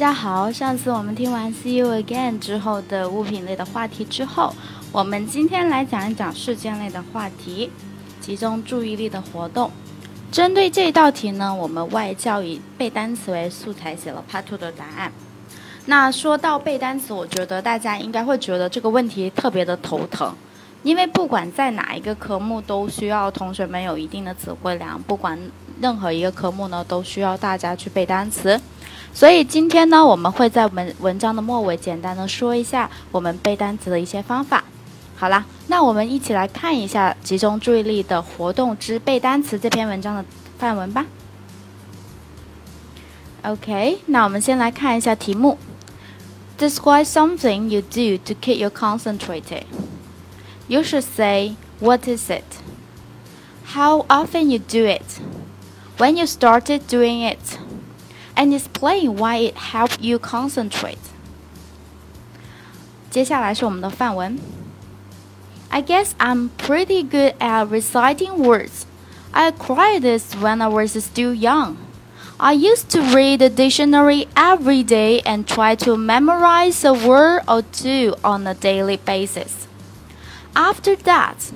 大家好，上次我们听完 See You Again 之后的物品类的话题之后，我们今天来讲一讲事件类的话题，集中注意力的活动。针对这道题呢，我们外教以背单词为素材写了 Part Two 的答案。那说到背单词，我觉得大家应该会觉得这个问题特别的头疼，因为不管在哪一个科目都需要同学们有一定的词汇量，不管任何一个科目呢，都需要大家去背单词。所以今天呢，我们会在我们文章的末尾简单的说一下我们背单词的一些方法。好啦，那我们一起来看一下集中注意力的活动之背单词这篇文章的范文吧。OK，那我们先来看一下题目。Describe something you do to keep you concentrated. You should say, what is it? How often you do it? When you started doing it? And explain why it helped you concentrate. 接下来是我们的范文。I guess I'm pretty good at reciting words. I acquired this when I was still young. I used to read the dictionary every day and try to memorize a word or two on a daily basis. After that,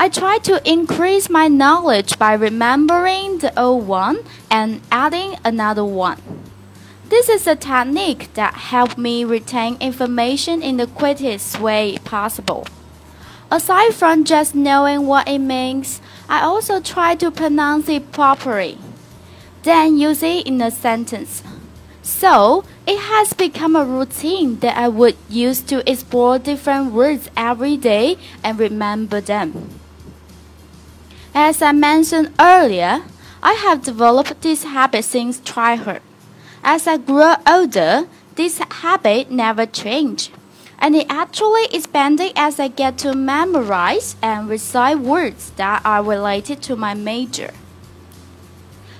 I try to increase my knowledge by remembering the old one and adding another one. This is a technique that helped me retain information in the quickest way possible. Aside from just knowing what it means, I also try to pronounce it properly then use it in a sentence. So, it has become a routine that I would use to explore different words every day and remember them. As I mentioned earlier, I have developed this habit since childhood. As I grew older, this habit never changed, and it actually expanded as I get to memorize and recite words that are related to my major.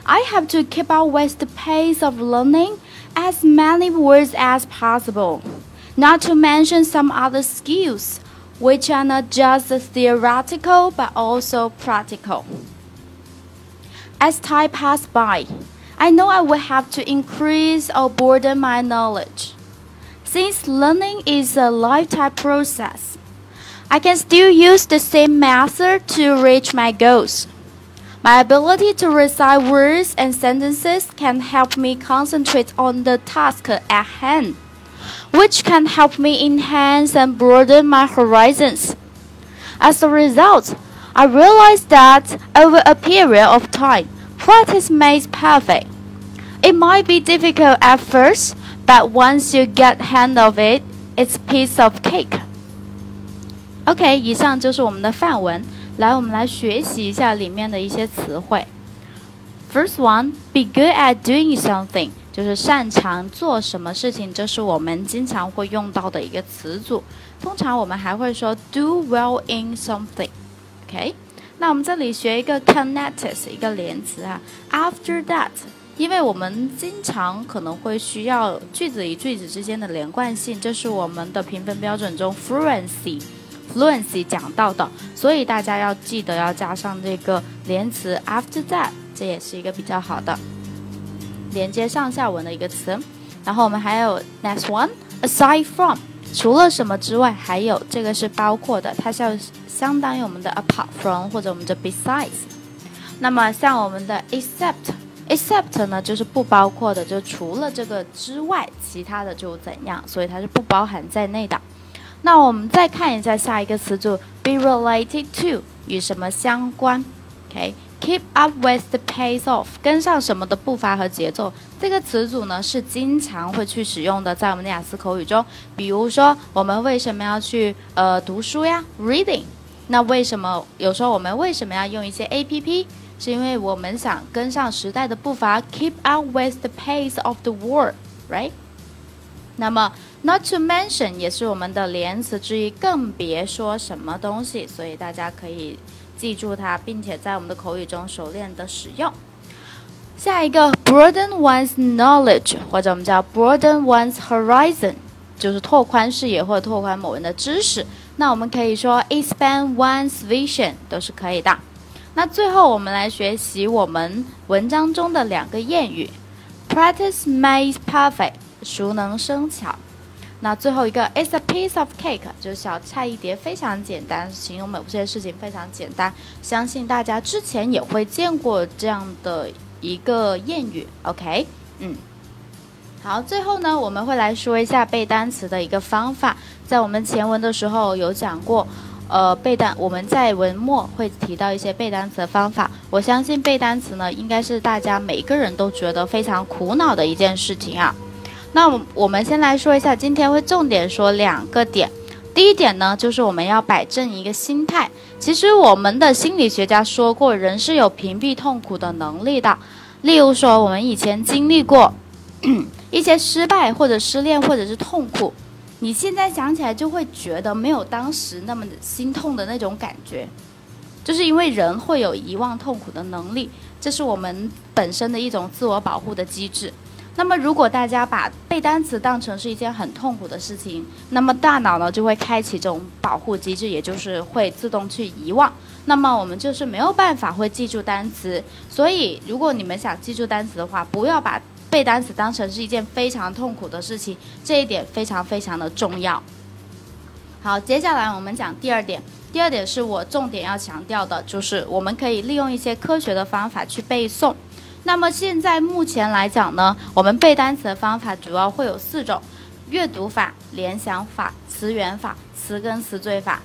I have to keep up with the pace of learning as many words as possible, not to mention some other skills, which are not just theoretical but also practical. As time passes by, I know I will have to increase or broaden my knowledge. Since learning is a lifetime process, I can still use the same method to reach my goals. My ability to recite words and sentences can help me concentrate on the task at hand, which can help me enhance and broaden my horizons. As a result, I realized that over a period of time, practice makes perfect. It might be difficult at first, but once you get hand of it, it's a piece of cake. OK，以上就是我们的范文。来，我们来学习一下里面的一些词汇。First one, be good at doing something， 就是擅长做什么事情，这是我们经常会用到的一个词组。通常我们还会说 do well in something。OK，那我们这里学一个 connected 一个连词啊。After that，因为我们经常可能会需要句子与句子之间的连贯性，这是我们的评分标准中 fluency。fluency 讲到的，所以大家要记得要加上这个连词 after that，这也是一个比较好的连接上下文的一个词。然后我们还有 next one，aside from，除了什么之外，还有这个是包括的，它是要相当于我们的 apart from 或者我们的 besides。那么像我们的 except，except 呢就是不包括的，就除了这个之外，其他的就怎样，所以它是不包含在内的。那我们再看一下下一个词组，be related to 与什么相关，OK Keep up with the pace of 跟上什么的步伐和节奏。这个词组呢是经常会去使用的，在我们的雅思口语中。比如说，我们为什么要去呃读书呀？Reading。那为什么有时候我们为什么要用一些 APP？是因为我们想跟上时代的步伐，keep up with the pace of the world，right？那么，not to mention 也是我们的连词之一，更别说什么东西，所以大家可以记住它，并且在我们的口语中熟练的使用。下一个，broaden one's knowledge，或者我们叫 broaden one's horizon，就是拓宽视野或者拓宽某人的知识。那我们可以说 expand one's vision，都是可以的。那最后我们来学习我们文章中的两个谚语：practice makes perfect。熟能生巧。那最后一个，It's a piece of cake，就是小菜一碟，非常简单，形容某些事情非常简单。相信大家之前也会见过这样的一个谚语。OK，嗯，好，最后呢，我们会来说一下背单词的一个方法。在我们前文的时候有讲过，呃，背单我们在文末会提到一些背单词的方法。我相信背单词呢，应该是大家每个人都觉得非常苦恼的一件事情啊。那我们先来说一下，今天会重点说两个点。第一点呢，就是我们要摆正一个心态。其实我们的心理学家说过，人是有屏蔽痛苦的能力的。例如说，我们以前经历过 一些失败或者失恋或者是痛苦，你现在想起来就会觉得没有当时那么心痛的那种感觉，就是因为人会有遗忘痛苦的能力，这是我们本身的一种自我保护的机制。那么，如果大家把背单词当成是一件很痛苦的事情，那么大脑呢就会开启这种保护机制，也就是会自动去遗忘。那么我们就是没有办法会记住单词。所以，如果你们想记住单词的话，不要把背单词当成是一件非常痛苦的事情，这一点非常非常的重要。好，接下来我们讲第二点。第二点是我重点要强调的，就是我们可以利用一些科学的方法去背诵。那么现在目前来讲呢，我们背单词的方法主要会有四种：阅读法、联想法、词源法、词根词缀法。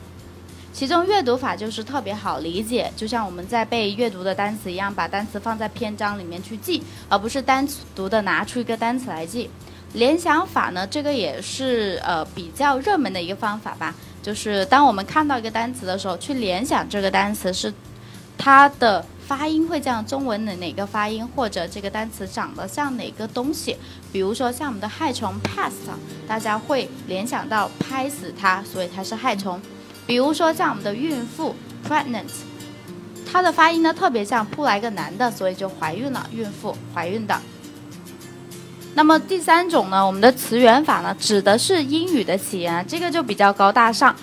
其中阅读法就是特别好理解，就像我们在背阅读的单词一样，把单词放在篇章里面去记，而不是单独的拿出一个单词来记。联想法呢，这个也是呃比较热门的一个方法吧，就是当我们看到一个单词的时候，去联想这个单词是它的。发音会这样，中文的哪个发音，或者这个单词长得像哪个东西？比如说像我们的害虫 pest，大家会联想到拍死它，所以它是害虫。比如说像我们的孕妇 pregnant，它的发音呢特别像扑来个男的，所以就怀孕了，孕妇怀孕的。那么第三种呢，我们的词源法呢，指的是英语的起源，这个就比较高大上。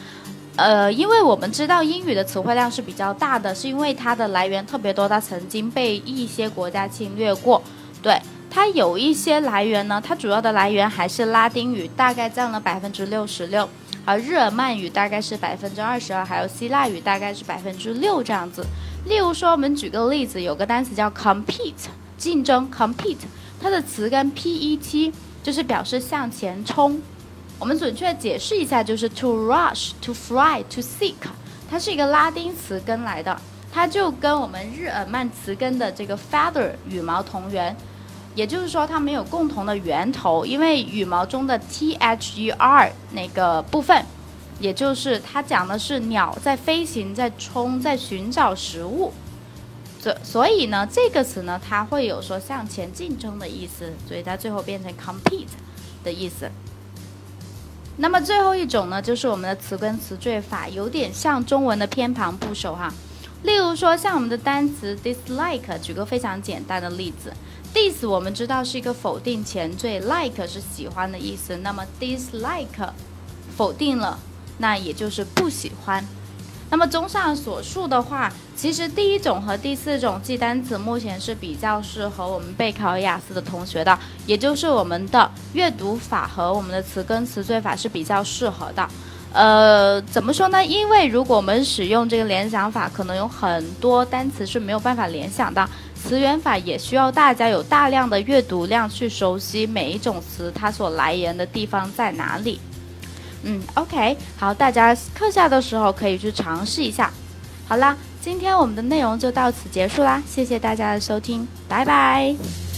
呃，因为我们知道英语的词汇量是比较大的，是因为它的来源特别多，它曾经被一些国家侵略过。对它有一些来源呢，它主要的来源还是拉丁语，大概占了百分之六十六，而日耳曼语大概是百分之二十二，还有希腊语大概是百分之六这样子。例如说，我们举个例子，有个单词叫 compete，竞争 compete，它的词根 p e t 就是表示向前冲。我们准确解释一下，就是 to rush, to fly, to seek，它是一个拉丁词根来的，它就跟我们日耳曼词根的这个 feather 羽毛同源，也就是说它们有共同的源头，因为羽毛中的 t h e r 那个部分，也就是它讲的是鸟在飞行，在冲，在寻找食物，所所以呢，这个词呢，它会有说向前竞争的意思，所以它最后变成 compete 的意思。那么最后一种呢，就是我们的词根词缀法，有点像中文的偏旁部首哈。例如说，像我们的单词 dislike，举个非常简单的例子，dis 我们知道是一个否定前缀，like 是喜欢的意思，那么 dislike 否定了，那也就是不喜欢。那么综上所述的话，其实第一种和第四种记单词目前是比较适合我们备考雅思的同学的，也就是我们的阅读法和我们的词根词缀法是比较适合的。呃，怎么说呢？因为如果我们使用这个联想法，可能有很多单词是没有办法联想到；词源法也需要大家有大量的阅读量去熟悉每一种词它所来源的地方在哪里。嗯，OK，好，大家课下的时候可以去尝试一下。好啦，今天我们的内容就到此结束啦，谢谢大家的收听，拜拜。